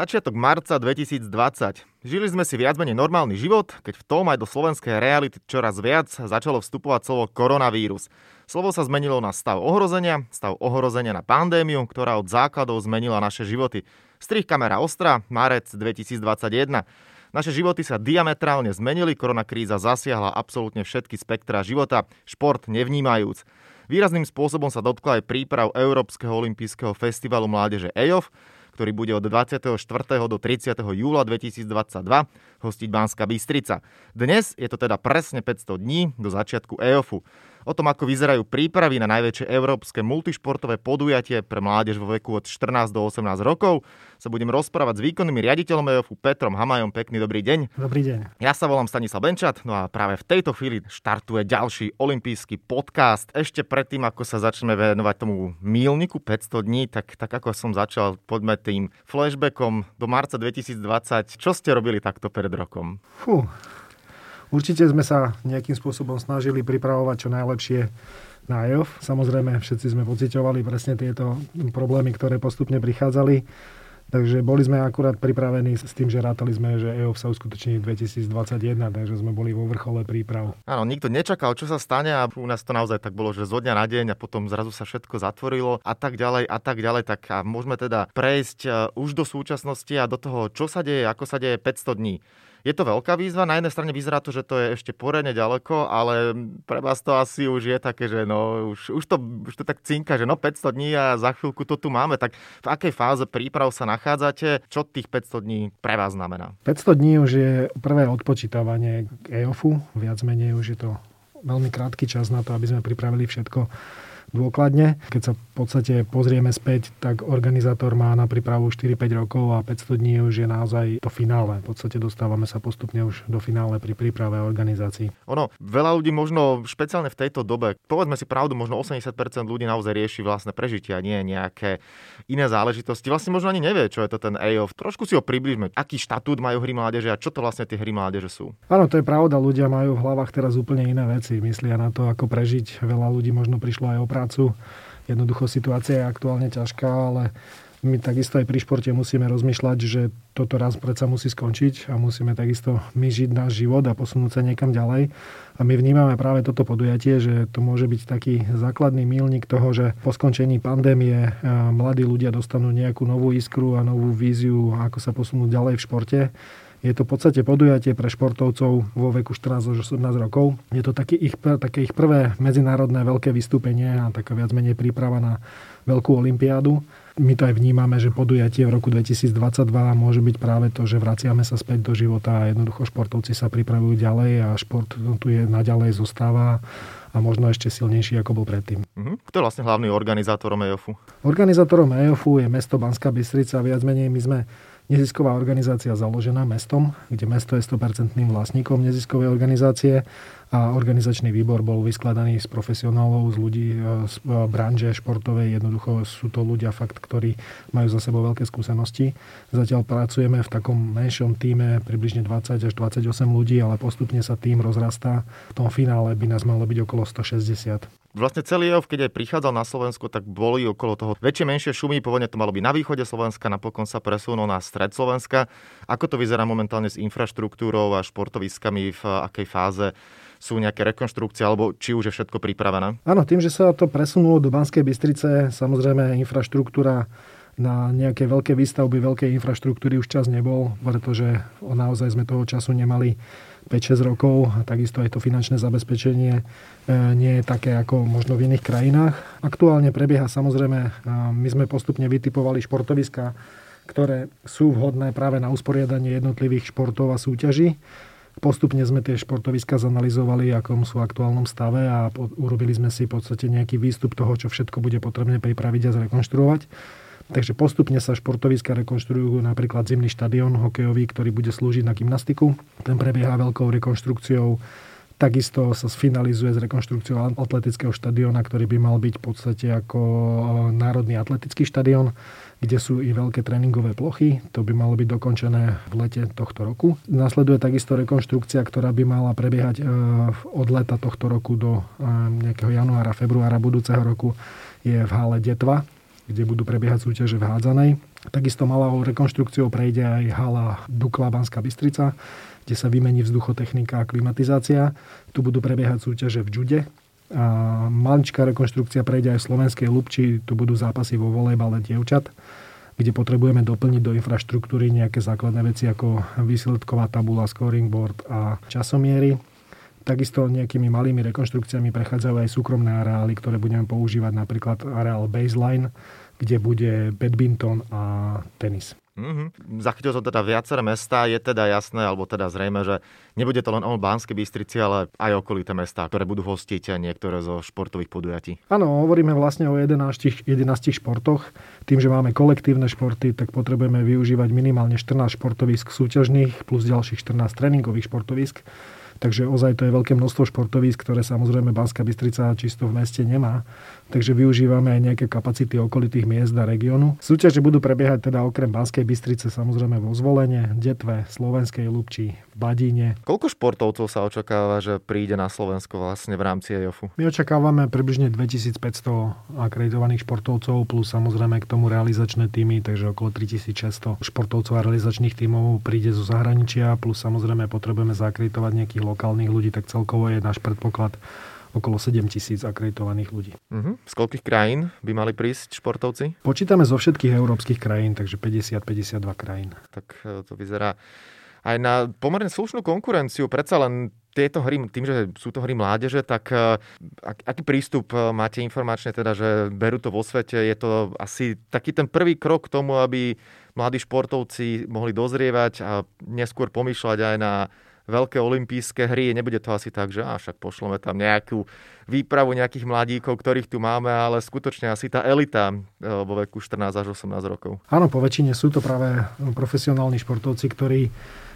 Začiatok marca 2020. Žili sme si viac menej normálny život, keď v tom aj do slovenskej reality čoraz viac začalo vstupovať slovo koronavírus. Slovo sa zmenilo na stav ohrozenia, stav ohrozenia na pandémiu, ktorá od základov zmenila naše životy. Strich kamera Ostra, marec 2021. Naše životy sa diametrálne zmenili, koronakríza zasiahla absolútne všetky spektra života, šport nevnímajúc. Výrazným spôsobom sa dotkla aj príprav Európskeho olympijského festivalu mládeže EOF, ktorý bude od 24. do 30. júla 2022 hostiť Banská Bystrica. Dnes je to teda presne 500 dní do začiatku EOFu. O tom, ako vyzerajú prípravy na najväčšie európske multišportové podujatie pre mládež vo veku od 14 do 18 rokov, sa budem rozprávať s výkonným riaditeľom EOFu Petrom Hamajom. Pekný dobrý deň. Dobrý deň. Ja sa volám Stanislav Benčat, no a práve v tejto chvíli štartuje ďalší olimpijský podcast. Ešte predtým, ako sa začneme venovať tomu mílniku 500 dní, tak, tak ako som začal, poďme tým flashbackom do marca 2020. Čo ste robili takto pred rokom? Fú, Určite sme sa nejakým spôsobom snažili pripravovať čo najlepšie na EOF. Samozrejme, všetci sme pociťovali presne tieto problémy, ktoré postupne prichádzali. Takže boli sme akurát pripravení s tým, že rátali sme, že EOF sa uskutoční v 2021, takže sme boli vo vrchole príprav. Áno, nikto nečakal, čo sa stane a u nás to naozaj tak bolo, že zo dňa na deň a potom zrazu sa všetko zatvorilo a tak ďalej a tak ďalej. Tak a môžeme teda prejsť e, už do súčasnosti a do toho, čo sa deje, ako sa deje 500 dní. Je to veľká výzva, na jednej strane vyzerá to, že to je ešte poriadne ďaleko, ale pre vás to asi už je také, že no, už, už, to, už to tak cinka, že no 500 dní a za chvíľku to tu máme. Tak v akej fáze príprav sa nachádzate? Čo tých 500 dní pre vás znamená? 500 dní už je prvé odpočítavanie k EOFu, viac menej už je to veľmi krátky čas na to, aby sme pripravili všetko dôkladne. Keď sa v podstate pozrieme späť, tak organizátor má na prípravu 4-5 rokov a 500 dní už je naozaj to finále. V podstate dostávame sa postupne už do finále pri príprave a organizácii. Ono, veľa ľudí možno špeciálne v tejto dobe, povedzme si pravdu, možno 80% ľudí naozaj rieši vlastné prežitie a nie nejaké iné záležitosti. Vlastne možno ani nevie, čo je to ten AOF. Trošku si ho približme, aký štatút majú hry mládeže a čo to vlastne tie hry mládeže sú. Áno, to je pravda. Ľudia majú v hlavách teraz úplne iné veci. Myslia na to, ako prežiť. Veľa ľudí možno prišlo aj o prácu. Jednoducho situácia je aktuálne ťažká, ale my takisto aj pri športe musíme rozmýšľať, že toto raz predsa musí skončiť a musíme takisto my žiť náš život a posunúť sa niekam ďalej. A my vnímame práve toto podujatie, že to môže byť taký základný milník toho, že po skončení pandémie mladí ľudia dostanú nejakú novú iskru a novú víziu, ako sa posunúť ďalej v športe je to v podstate podujatie pre športovcov vo veku 14 až 18 rokov. Je to také ich, také ich prvé medzinárodné veľké vystúpenie a taká viac menej príprava na veľkú olympiádu. My to aj vnímame, že podujatie v roku 2022 môže byť práve to, že vraciame sa späť do života a jednoducho športovci sa pripravujú ďalej a šport tu je naďalej zostáva a možno ešte silnejší, ako bol predtým. Uh-huh. Kto je vlastne hlavný organizátorom EOFu? Organizátorom EOFu je mesto Banská Bystrica. Viac menej my sme nezisková organizácia založená mestom, kde mesto je 100% vlastníkom neziskovej organizácie a organizačný výbor bol vyskladaný z profesionálov, z ľudí e, z e, branže športovej. Jednoducho sú to ľudia fakt, ktorí majú za sebou veľké skúsenosti. Zatiaľ pracujeme v takom menšom týme, približne 20 až 28 ľudí, ale postupne sa tým rozrastá. V tom finále by nás malo byť okolo 160. Vlastne celý EOF, keď aj prichádzal na Slovensko, tak boli okolo toho väčšie, menšie šumy. Pôvodne to malo byť na východe Slovenska, napokon sa presunul na stred Slovenska. Ako to vyzerá momentálne s infraštruktúrou a športoviskami, v akej fáze sú nejaké rekonštrukcie, alebo či už je všetko pripravené? Áno, tým, že sa to presunulo do Banskej Bystrice, samozrejme infraštruktúra na nejaké veľké výstavby, veľké infraštruktúry už čas nebol, pretože naozaj sme toho času nemali 5-6 rokov a takisto aj to finančné zabezpečenie e, nie je také ako možno v iných krajinách. Aktuálne prebieha samozrejme, e, my sme postupne vytipovali športoviska, ktoré sú vhodné práve na usporiadanie jednotlivých športov a súťaží. Postupne sme tie športoviska zanalizovali, akom sú aktuálnom stave a urobili sme si v podstate nejaký výstup toho, čo všetko bude potrebné pripraviť a zrekonštruovať. Takže postupne sa športoviska rekonštruujú napríklad zimný štadión hokejový, ktorý bude slúžiť na gymnastiku. Ten prebieha veľkou rekonštrukciou. Takisto sa sfinalizuje s rekonštrukciou atletického štadióna, ktorý by mal byť v podstate ako e, národný atletický štadión, kde sú i veľké tréningové plochy. To by malo byť dokončené v lete tohto roku. Nasleduje takisto rekonštrukcia, ktorá by mala prebiehať e, od leta tohto roku do e, nejakého januára, februára budúceho roku je v hale Detva, kde budú prebiehať súťaže v hádzanej. Takisto malou rekonštrukciou prejde aj hala Dukla Banská Bystrica, kde sa vymení vzduchotechnika a klimatizácia. Tu budú prebiehať súťaže v Džude, a maličká rekonštrukcia prejde aj v Slovenskej Lubči, tu budú zápasy vo volejbale dievčat, kde potrebujeme doplniť do infraštruktúry nejaké základné veci ako výsledková tabula, scoring board a časomiery. Takisto nejakými malými rekonštrukciami prechádzajú aj súkromné areály, ktoré budeme používať, napríklad areál Baseline, kde bude badminton a tenis. Mm-hmm. Zachytil som teda viaceré mesta, je teda jasné, alebo teda zrejme, že nebude to len o Banskej Bystrici, ale aj okolité mesta, ktoré budú hostiť niektoré zo športových podujatí. Áno, hovoríme vlastne o 11, 11 športoch. Tým, že máme kolektívne športy, tak potrebujeme využívať minimálne 14 športovisk súťažných plus ďalších 14 tréningových športovisk Takže ozaj to je veľké množstvo športovísk, ktoré samozrejme Banská Bystrica čisto v meste nemá. Takže využívame aj nejaké kapacity okolitých miest a regiónu. Súťaže budú prebiehať teda okrem Banskej Bystrice samozrejme vo Zvolenie, Detve, Slovenskej Lubči, v Badíne. Koľko športovcov sa očakáva, že príde na Slovensko vlastne v rámci EOFu? My očakávame približne 2500 akreditovaných športovcov plus samozrejme k tomu realizačné týmy, takže okolo 3600 športovcov a realizačných týmov príde zo zahraničia plus samozrejme potrebujeme zakreditovať nejakých lokálnych ľudí, tak celkovo je náš predpoklad okolo 7 tisíc akreditovaných ľudí. Uh-huh. Z koľkých krajín by mali prísť športovci? Počítame zo všetkých európskych krajín, takže 50-52 krajín. Tak e, to vyzerá aj na pomerne slušnú konkurenciu. Predsa len tieto hry, tým, že sú to hry mládeže, tak e, aký prístup e, máte informačne, teda, že berú to vo svete? Je to asi taký ten prvý krok k tomu, aby mladí športovci mohli dozrievať a neskôr pomýšľať aj na veľké olympijské hry. Nebude to asi tak, že á, však pošleme tam nejakú výpravu nejakých mladíkov, ktorých tu máme, ale skutočne asi tá elita e, vo veku 14 až 18 rokov. Áno, po väčšine sú to práve profesionálni športovci, ktorí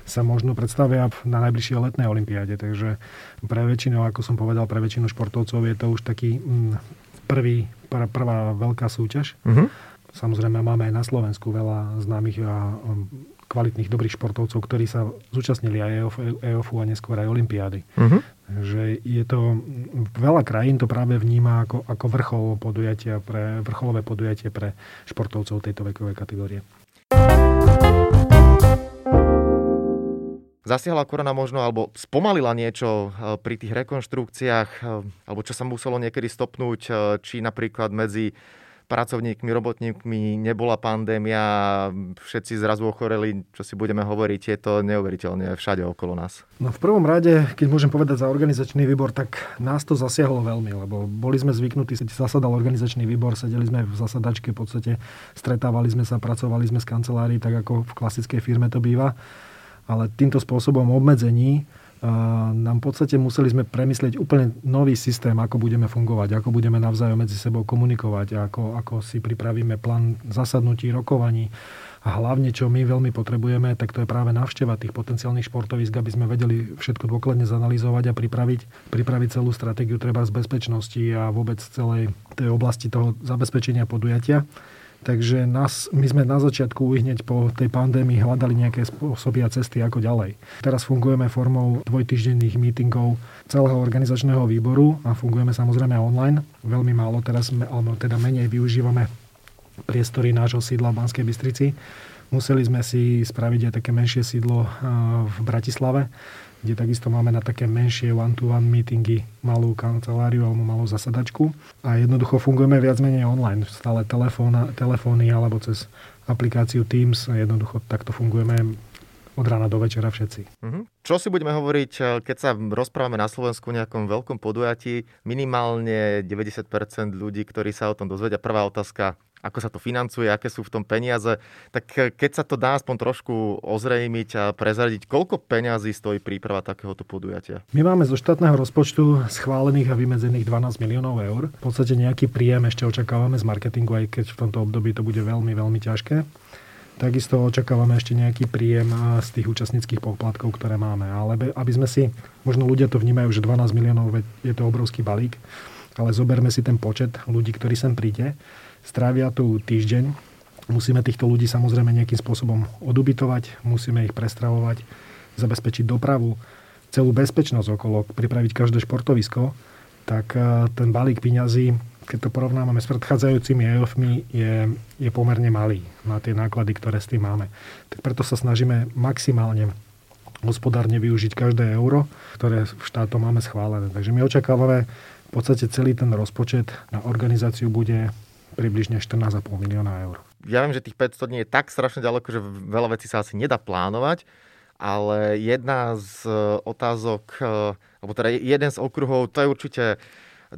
sa možno predstavia na najbližšej letnej olympiáde. Takže pre väčšinu, ako som povedal, pre väčšinu športovcov je to už taký mm, prvý, prvá veľká súťaž. Uh-huh. Samozrejme máme aj na Slovensku veľa známych a kvalitných, dobrých športovcov, ktorí sa zúčastnili aj EOFu a neskôr aj Olympiády. Uh-huh. Takže je to, veľa krajín to práve vníma ako, ako vrchol podujatia pre, vrcholové podujatie pre športovcov tejto vekovej kategórie. Zasiahla korona možno, alebo spomalila niečo eh, pri tých rekonštrukciách, eh, alebo čo sa muselo niekedy stopnúť, eh, či napríklad medzi pracovníkmi, robotníkmi, nebola pandémia, všetci zrazu ochoreli, čo si budeme hovoriť, je to neuveriteľne všade okolo nás. No v prvom rade, keď môžem povedať za organizačný výbor, tak nás to zasiahlo veľmi, lebo boli sme zvyknutí, zasadal organizačný výbor, sedeli sme v zasadačke, v podstate stretávali sme sa, pracovali sme z kancelárii, tak ako v klasickej firme to býva. Ale týmto spôsobom obmedzení nám v podstate museli sme premyslieť úplne nový systém, ako budeme fungovať, ako budeme navzájom medzi sebou komunikovať, ako, ako si pripravíme plán zasadnutí, rokovaní. A hlavne, čo my veľmi potrebujeme, tak to je práve navšteva tých potenciálnych športovisk, aby sme vedeli všetko dôkladne zanalýzovať a pripraviť, pripraviť celú stratégiu treba z bezpečnosti a vôbec celej tej oblasti toho zabezpečenia podujatia. Takže nás, my sme na začiatku hneď po tej pandémii hľadali nejaké spôsoby a cesty ako ďalej. Teraz fungujeme formou dvojtyždenných meetingov celého organizačného výboru a fungujeme samozrejme online. Veľmi málo teraz, alebo teda menej využívame priestory nášho sídla v Banskej Bystrici. Museli sme si spraviť aj také menšie sídlo v Bratislave, kde takisto máme na také menšie one-to-one meetingy malú kanceláriu alebo malú zasadačku. A jednoducho fungujeme viac menej online, stále telefón, telefóny alebo cez aplikáciu Teams. Jednoducho takto fungujeme od rána do večera všetci. Mm-hmm. Čo si budeme hovoriť, eh, keď sa rozprávame na Slovensku o nejakom veľkom podujatí? Minimálne 90% ľudí, ktorí sa o tom dozvedia. Prvá otázka, ako sa to financuje, aké sú v tom peniaze. Tak eh, keď sa to dá aspoň trošku ozrejmiť a prezradiť, koľko peňazí stojí príprava takéhoto podujatia? My máme zo štátneho rozpočtu schválených a vymedzených 12 miliónov eur. V podstate nejaký príjem ešte očakávame z marketingu, aj keď v tomto období to bude veľmi, veľmi ťažké. Takisto očakávame ešte nejaký príjem eh, z tých účastníckých poplatkov, ktoré máme. Ale aby sme si, možno ľudia to vnímajú, že 12 miliónov je to obrovský balík, ale zoberme si ten počet ľudí, ktorí sem príde strávia tu týždeň. Musíme týchto ľudí samozrejme nejakým spôsobom odubitovať, musíme ich prestravovať, zabezpečiť dopravu, celú bezpečnosť okolo, pripraviť každé športovisko, tak e, ten balík peňazí keď to porovnávame s predchádzajúcimi EOFmi, je, je pomerne malý na tie náklady, ktoré s tým máme. Tak preto sa snažíme maximálne hospodárne využiť každé euro, ktoré v štátom máme schválené. Takže my očakávame v podstate celý ten rozpočet na organizáciu bude približne 14,5 milióna eur. Ja viem, že tých 500 dní je tak strašne ďaleko, že veľa vecí sa asi nedá plánovať, ale jedna z otázok, alebo teda jeden z okruhov, to je určite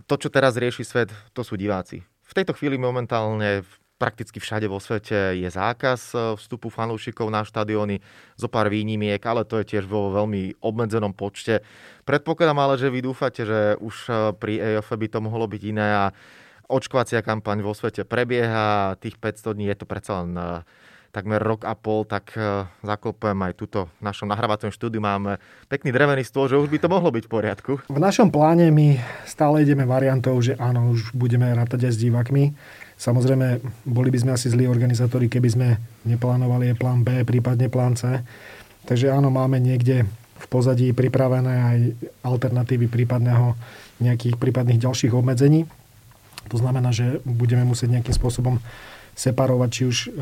to, čo teraz rieši svet, to sú diváci. V tejto chvíli momentálne prakticky všade vo svete je zákaz e, vstupu fanúšikov na štadióny, zo pár výnimiek, ale to je tiež vo veľmi obmedzenom počte. Predpokladám ale, že vy dúfate, že už e, pri EOF by to mohlo byť iné a očkovacia kampaň vo svete prebieha, tých 500 dní je to predsa len e, takmer rok a pol, tak e, zaklopujem aj tuto v našom nahrávacom štúdiu. Máme pekný drevený stôl, že už by to mohlo byť v poriadku. V našom pláne my stále ideme variantou, že áno, už budeme rátať aj s divákmi. Samozrejme, boli by sme asi zlí organizátori, keby sme neplánovali plán B, prípadne plán C. Takže áno, máme niekde v pozadí pripravené aj alternatívy prípadného nejakých prípadných ďalších obmedzení. To znamená, že budeme musieť nejakým spôsobom separovať či už eh,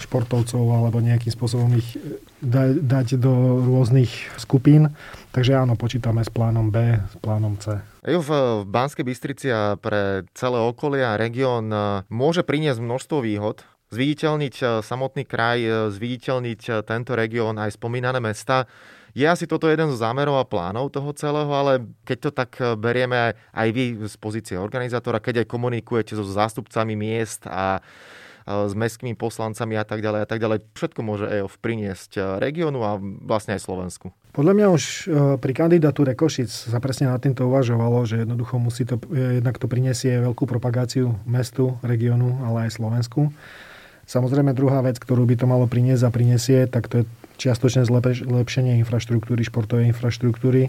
športovcov alebo nejakým spôsobom ich eh, dať do rôznych skupín. Takže áno, počítame s plánom B, s plánom C. Jo, v Banskej Bystrici a pre celé okolie a región eh, môže priniesť množstvo výhod. Zviditeľniť samotný kraj, zviditeľniť tento región, aj spomínané mesta. Je asi toto jeden zo zámerov a plánov toho celého, ale keď to tak berieme aj vy z pozície organizátora, keď aj komunikujete so zástupcami miest a s mestskými poslancami a tak ďalej a tak ďalej. Všetko môže EOF priniesť e, regiónu a vlastne aj Slovensku. Podľa mňa už pri kandidatúre Košic sa presne nad týmto uvažovalo, že jednoducho musí to, jednak to priniesie veľkú propagáciu mestu, regiónu, ale aj Slovensku. Samozrejme druhá vec, ktorú by to malo priniesť a prinesie, tak to je čiastočné zlepšenie infraštruktúry, športovej infraštruktúry,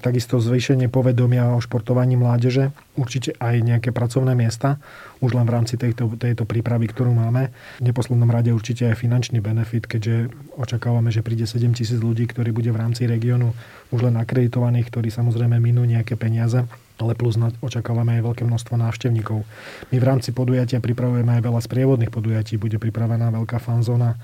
takisto zvýšenie povedomia o športovaní mládeže, určite aj nejaké pracovné miesta, už len v rámci tejto, tejto prípravy, ktorú máme. V neposlednom rade určite aj finančný benefit, keďže očakávame, že príde 7 tisíc ľudí, ktorí bude v rámci regiónu už len akreditovaných, ktorí samozrejme minú nejaké peniaze ale plus očakávame aj veľké množstvo návštevníkov. My v rámci podujatia pripravujeme aj veľa sprievodných podujatí. Bude pripravená veľká fanzóna,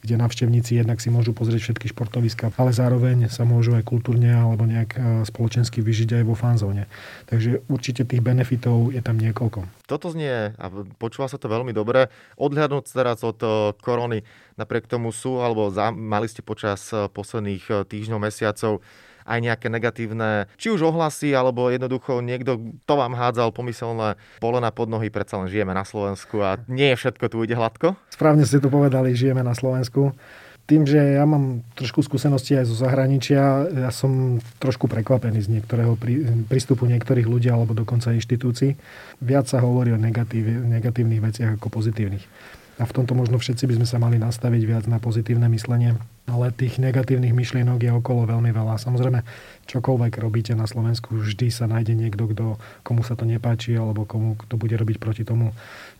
kde návštevníci jednak si môžu pozrieť všetky športoviska, ale zároveň sa môžu aj kultúrne alebo nejak e, spoločensky vyžiť aj vo fanzóne. Takže určite tých benefitov je tam niekoľko. Toto znie a počúva sa to veľmi dobre. Odhľadnúť teraz od e, korony, napriek tomu sú, alebo mali ste počas e, posledných týždňov, mesiacov aj nejaké negatívne, či už ohlasy, alebo jednoducho niekto to vám hádzal pomyselné polena pod nohy, predsa len žijeme na Slovensku a nie je všetko tu ide hladko? Správne ste to povedali, žijeme na Slovensku. Tým, že ja mám trošku skúsenosti aj zo zahraničia, ja som trošku prekvapený z niektorého prístupu niektorých ľudí alebo dokonca inštitúcií. Viac sa hovorí o negatív, negatívnych veciach ako pozitívnych. A v tomto možno všetci by sme sa mali nastaviť viac na pozitívne myslenie. Ale tých negatívnych myšlienok je okolo veľmi veľa. Samozrejme, čokoľvek robíte na Slovensku, vždy sa nájde niekto, kto, komu sa to nepáči, alebo komu kto bude robiť proti tomu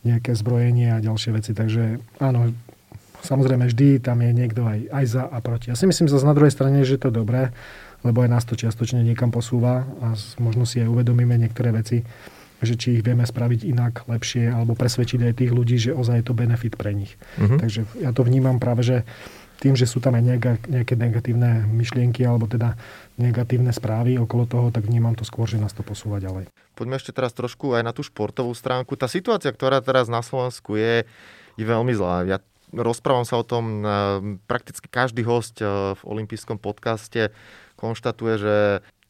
nejaké zbrojenie a ďalšie veci. Takže áno, samozrejme vždy tam je niekto aj, aj za a proti. Ja si myslím zase na druhej strane, že to je dobré, lebo aj nás to čiastočne niekam posúva a možno si aj uvedomíme niektoré veci že či ich vieme spraviť inak, lepšie, alebo presvedčiť aj tých ľudí, že ozaj je to benefit pre nich. Uh-huh. Takže ja to vnímam práve, že tým, že sú tam aj nejaké, negatívne myšlienky alebo teda negatívne správy okolo toho, tak vnímam to skôr, že nás to posúva ďalej. Poďme ešte teraz trošku aj na tú športovú stránku. Tá situácia, ktorá teraz na Slovensku je, je veľmi zlá. Ja rozprávam sa o tom, prakticky každý host eh, v olympijskom podcaste konštatuje, že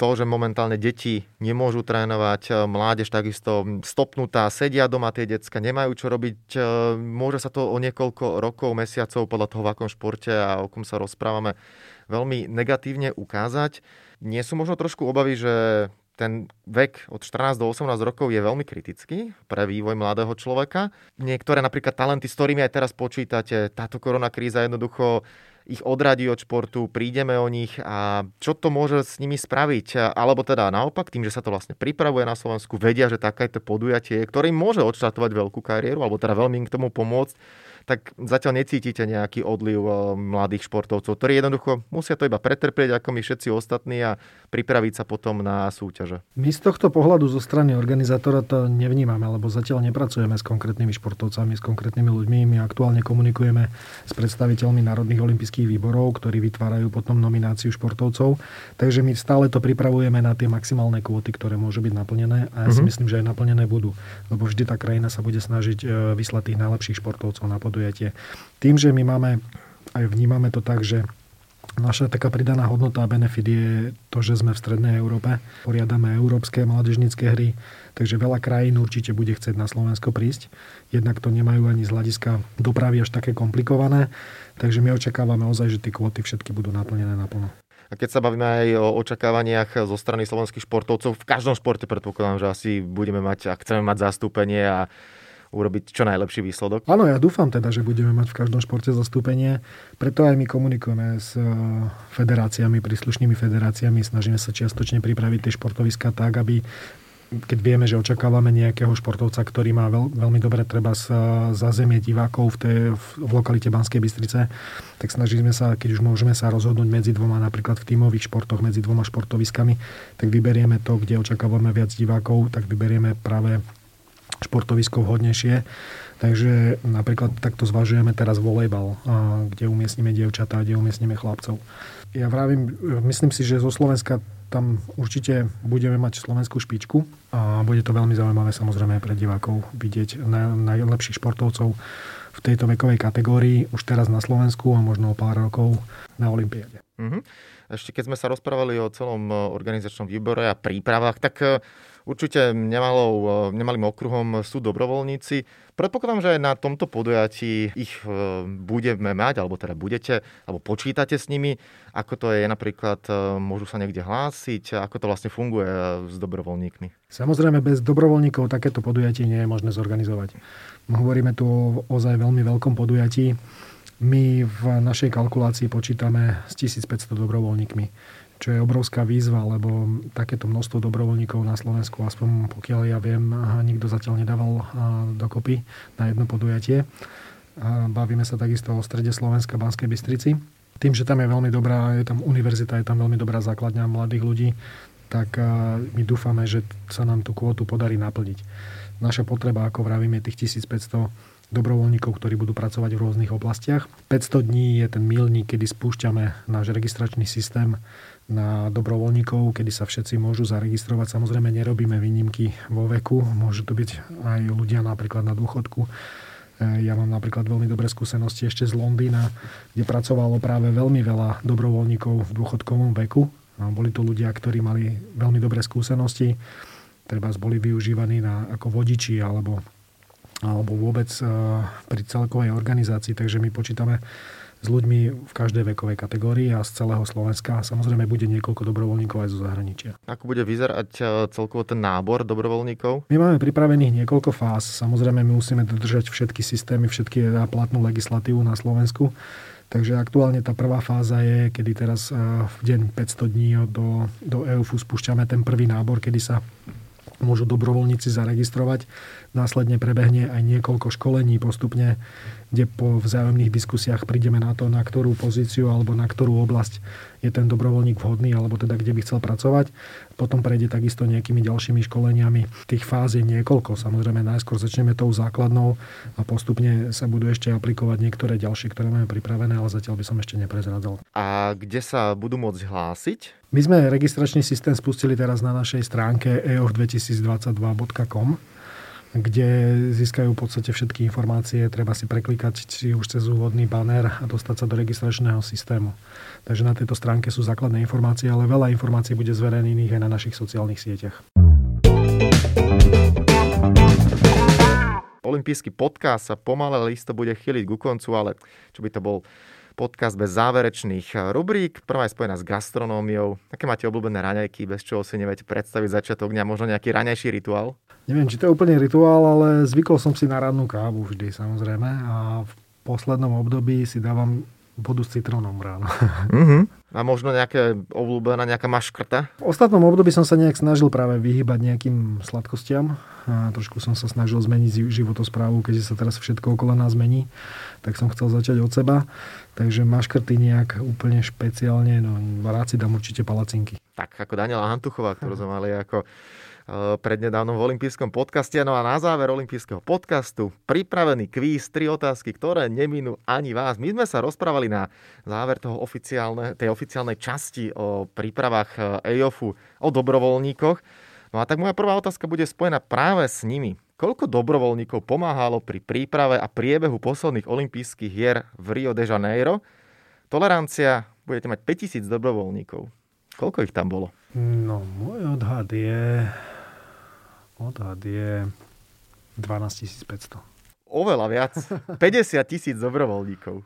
to, že momentálne deti nemôžu trénovať, e, mládež takisto stopnutá, sedia doma tie decka, nemajú čo robiť, e, môže sa to o niekoľko rokov, mesiacov podľa toho, v akom športe a o kom sa rozprávame, veľmi negatívne ukázať. Nie sú možno trošku obavy, že ten vek od 14 do 18 rokov je veľmi kritický pre vývoj mladého človeka. Niektoré napríklad talenty, s ktorými aj teraz počítate, táto korona kríza jednoducho ich odradí od športu, prídeme o nich a čo to môže s nimi spraviť? Alebo teda naopak, tým, že sa to vlastne pripravuje na Slovensku, vedia, že takéto podujatie, ktoré môže odštartovať veľkú kariéru, alebo teda veľmi im k tomu pomôcť, tak zatiaľ necítite nejaký odliv eh, mladých športovcov, ktorí jednoducho musia to iba pretrpieť ako my všetci ostatní a pripraviť sa potom na súťaže. My z tohto pohľadu zo strany organizátora to nevnímame, lebo zatiaľ nepracujeme s konkrétnymi športovcami, s konkrétnymi ľuďmi. My aktuálne komunikujeme s predstaviteľmi národných olympijských výborov, ktorí vytvárajú potom nomináciu športovcov. Takže my stále to pripravujeme na tie maximálne kvóty, ktoré môžu byť naplnené a ja si mm-hmm. myslím, že aj naplnené budú. Lebo vždy tá krajina sa bude snažiť e, vyslať tých najlepších športovcov na podujatie. Tým, že my máme, aj vnímame to tak, že Naša taká pridaná hodnota a benefit je to, že sme v Strednej Európe. Poriadame európske mládežnícke hry, takže veľa krajín určite bude chcieť na Slovensko prísť. Jednak to nemajú ani z hľadiska dopravy až také komplikované, takže my očakávame ozaj, že tie kvóty všetky budú naplnené naplno. A keď sa bavíme aj o očakávaniach zo strany slovenských športovcov, v každom športe predpokladám, že asi budeme mať, ak chceme mať zastúpenie a urobiť čo najlepší výsledok. Áno, ja dúfam teda, že budeme mať v každom športe zastúpenie. Preto aj my komunikujeme s e, federáciami, príslušnými federáciami, snažíme sa čiastočne pripraviť tie športoviska tak, aby keď vieme, že očakávame nejakého športovca, ktorý má veľ, veľmi dobre treba sa zazemie divákov v, tej, v lokalite Banskej Bystrice, tak snažíme sa, keď už môžeme sa rozhodnúť medzi dvoma, napríklad v tímových športoch, medzi dvoma športoviskami, tak vyberieme to, kde očakávame viac divákov, tak vyberieme práve športovisko vhodnejšie. Takže napríklad takto zvažujeme teraz volejbal, kde umiestnime dievčatá, kde umiestnime chlapcov. Ja vravím, myslím si, že zo Slovenska tam určite budeme mať slovenskú špičku a bude to veľmi zaujímavé samozrejme pre divákov vidieť najlepších športovcov v tejto vekovej kategórii už teraz na Slovensku a možno o pár rokov na Olympiáde. Mm-hmm. Ešte keď sme sa rozprávali o celom organizačnom výbore a prípravách, tak určite nemalou, e, nemalým okruhom sú dobrovoľníci. Predpokladám, že aj na tomto podujatí ich e, budeme mať, alebo teda budete, alebo počítate s nimi. Ako to je napríklad, e, môžu sa niekde hlásiť, ako to vlastne funguje s dobrovoľníkmi? Samozrejme, bez dobrovoľníkov takéto podujatie nie je možné zorganizovať. Hovoríme tu o ozaj veľmi veľkom podujatí. My v našej kalkulácii počítame s 1500 dobrovoľníkmi čo je obrovská výzva, lebo takéto množstvo dobrovoľníkov na Slovensku, aspoň pokiaľ ja viem, nikto zatiaľ nedával dokopy na jedno podujatie. Bavíme sa takisto o strede Slovenska, Banskej Bystrici. Tým, že tam je veľmi dobrá, je tam univerzita, je tam veľmi dobrá základňa mladých ľudí, tak my dúfame, že sa nám tú kvotu podarí naplniť. Naša potreba, ako vravím, je tých 1500 dobrovoľníkov, ktorí budú pracovať v rôznych oblastiach. 500 dní je ten milník, kedy spúšťame náš registračný systém na dobrovoľníkov, kedy sa všetci môžu zaregistrovať. Samozrejme nerobíme výnimky vo veku, môžu to byť aj ľudia napríklad na dôchodku. E, ja mám napríklad veľmi dobré skúsenosti ešte z Londýna, kde pracovalo práve veľmi veľa dobrovoľníkov v dôchodkovom veku. Boli to ľudia, ktorí mali veľmi dobré skúsenosti, treba boli využívaní na, ako vodiči alebo, alebo vôbec e, pri celkovej organizácii. Takže my počítame s ľuďmi v každej vekovej kategórii a z celého Slovenska. Samozrejme bude niekoľko dobrovoľníkov aj zo zahraničia. Ako bude vyzerať e, celkovo ten nábor dobrovoľníkov? My máme pripravených niekoľko fáz. Samozrejme my musíme dodržať všetky systémy, všetky platnú legislatívu na Slovensku. Takže aktuálne tá prvá fáza je, kedy teraz e, v deň 500 dní do, do EUFu spúšťame ten prvý nábor, kedy sa môžu dobrovoľníci zaregistrovať. Následne prebehne aj niekoľko školení postupne kde po vzájomných diskusiách prídeme na to, na ktorú pozíciu alebo na ktorú oblasť je ten dobrovoľník vhodný, alebo teda kde by chcel pracovať. Potom prejde takisto nejakými ďalšími školeniami. Tých fáz je niekoľko. Samozrejme, najskôr začneme tou základnou a postupne sa budú ešte aplikovať niektoré ďalšie, ktoré máme pripravené, ale zatiaľ by som ešte neprezradzal. A kde sa budú môcť hlásiť? My sme registračný systém spustili teraz na našej stránke eoch2022.com kde získajú v podstate všetky informácie. Treba si preklikať či už cez úvodný banner a dostať sa do registračného systému. Takže na tejto stránke sú základné informácie, ale veľa informácií bude zverejnených aj na našich sociálnych sieťach. Olympijský podcast sa pomalé listo bude chyliť ku koncu, ale čo by to bol podcast bez záverečných rubrík. Prvá je spojená s gastronómiou. Aké máte obľúbené raňajky, bez čoho si neviete predstaviť začiatok dňa, možno nejaký raňajší rituál? Neviem, či to je úplne rituál, ale zvykol som si na rannú kávu vždy, samozrejme. A v poslednom období si dávam vodu s citrónom ráno. Uh-huh. A možno nejaké obľúbená, nejaká maškrta? V ostatnom období som sa nejak snažil práve vyhybať nejakým sladkostiam. a trošku som sa snažil zmeniť životosprávu, keďže sa teraz všetko okolo nás mení, tak som chcel začať od seba. Takže maškrty nejak úplne špeciálne, no rád si dám určite palacinky. Tak ako Daniela Hantuchová, ktorú sme mali ako prednedávnom v olympijskom podcaste. No a na záver olympijského podcastu pripravený kvíz, tri otázky, ktoré neminú ani vás. My sme sa rozprávali na záver toho oficiálne, tej oficiálnej časti o prípravách EOFu, o dobrovoľníkoch. No a tak moja prvá otázka bude spojená práve s nimi. Koľko dobrovoľníkov pomáhalo pri príprave a priebehu posledných olympijských hier v Rio de Janeiro? Tolerancia, budete mať 5000 dobrovoľníkov. Koľko ich tam bolo? No, môj odhad je Odhad je 12 500. Oveľa viac. 50 tisíc dobrovoľníkov.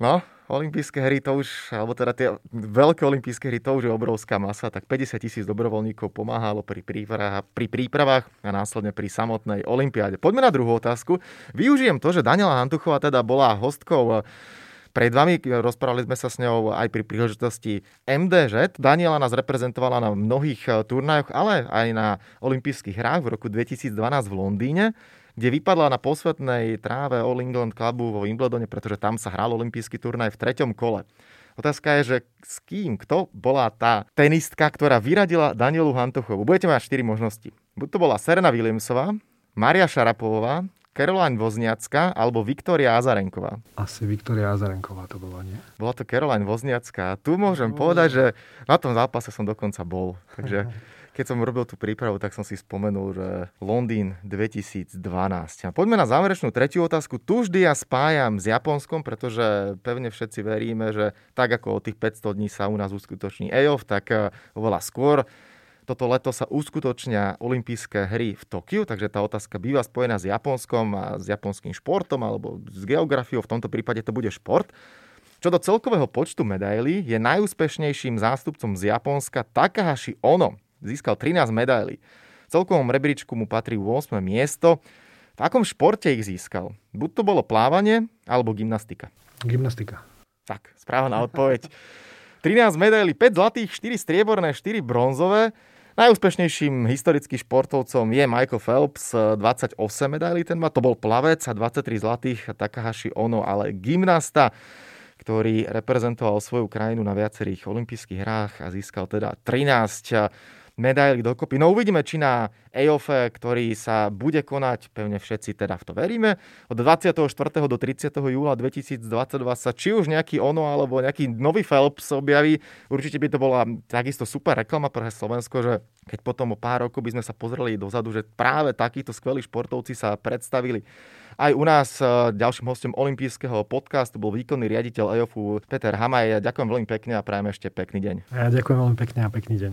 No, olympijské hry to už, alebo teda tie veľké olympijské hry to už je obrovská masa, tak 50 tisíc dobrovoľníkov pomáhalo pri prípravách, pri prípravách a následne pri samotnej olympiáde. Poďme na druhú otázku. Využijem to, že Daniela Hantuchová teda bola hostkou pred vami. Rozprávali sme sa s ňou aj pri príležitosti MDŽ. Daniela nás reprezentovala na mnohých eh, turnajoch, ale aj na olympijských hrách v roku 2012 v Londýne kde vypadla na posvetnej tráve All England Clubu vo Wimbledone, pretože tam sa hral olympijský turnaj v treťom kole. Otázka je, že s kým, kto bola tá tenistka, ktorá vyradila Danielu Hantuchovú. Budete mať 4 možnosti. Buď to bola Serena Williamsová, Maria Šarapová, Caroline Vozniacka alebo Viktória Azarenková? Asi Viktória Azarenková to bola, nie? Bola to Caroline Vozniacka. Tu môžem no. povedať, že na tom zápase som dokonca bol. Takže keď som robil tú prípravu, tak som si spomenul, že Londýn 2012. A poďme na záverečnú tretiu otázku. Tu vždy ja spájam s Japonskom, pretože pevne všetci veríme, že tak ako od tých 500 dní sa u nás uskutoční EOF, tak eh, oveľa skôr toto leto sa uskutočnia olympijské hry v Tokiu, takže tá otázka býva spojená s Japonskom a s japonským športom alebo s geografiou, v tomto prípade to bude šport. Čo do celkového počtu medailí je najúspešnejším zástupcom z Japonska Takahashi Ono. Získal 13 medailí. V celkovom rebríčku mu patrí 8. miesto. V akom športe ich získal? Buď to bolo plávanie, alebo gymnastika. Gymnastika. Tak, správna odpoveď. 13 medailí, 5 zlatých, 4 strieborné, 4 bronzové. Najúspešnejším historickým športovcom je Michael Phelps, 28 medailí ten má, to bol plavec a 23 zlatých, Takahashi Ono, ale gymnasta, ktorý reprezentoval svoju krajinu na viacerých olympijských hrách a získal teda 13 medaily dokopy. No uvidíme, či na EOF, ktorý sa bude konať, pevne všetci teda v to veríme, od 24. do 30. júla 2022 sa či už nejaký ono alebo nejaký nový Phelps objaví. Určite by to bola takisto super reklama pre Slovensko, že keď potom o pár rokov by sme sa pozreli dozadu, že práve takíto skvelí športovci sa predstavili aj u nás ďalším hostom olympijského podcastu bol výkonný riaditeľ EOFu Peter Hamaj. Ďakujem veľmi pekne a prajem ešte pekný deň. Ja ďakujem veľmi pekne a pekný deň.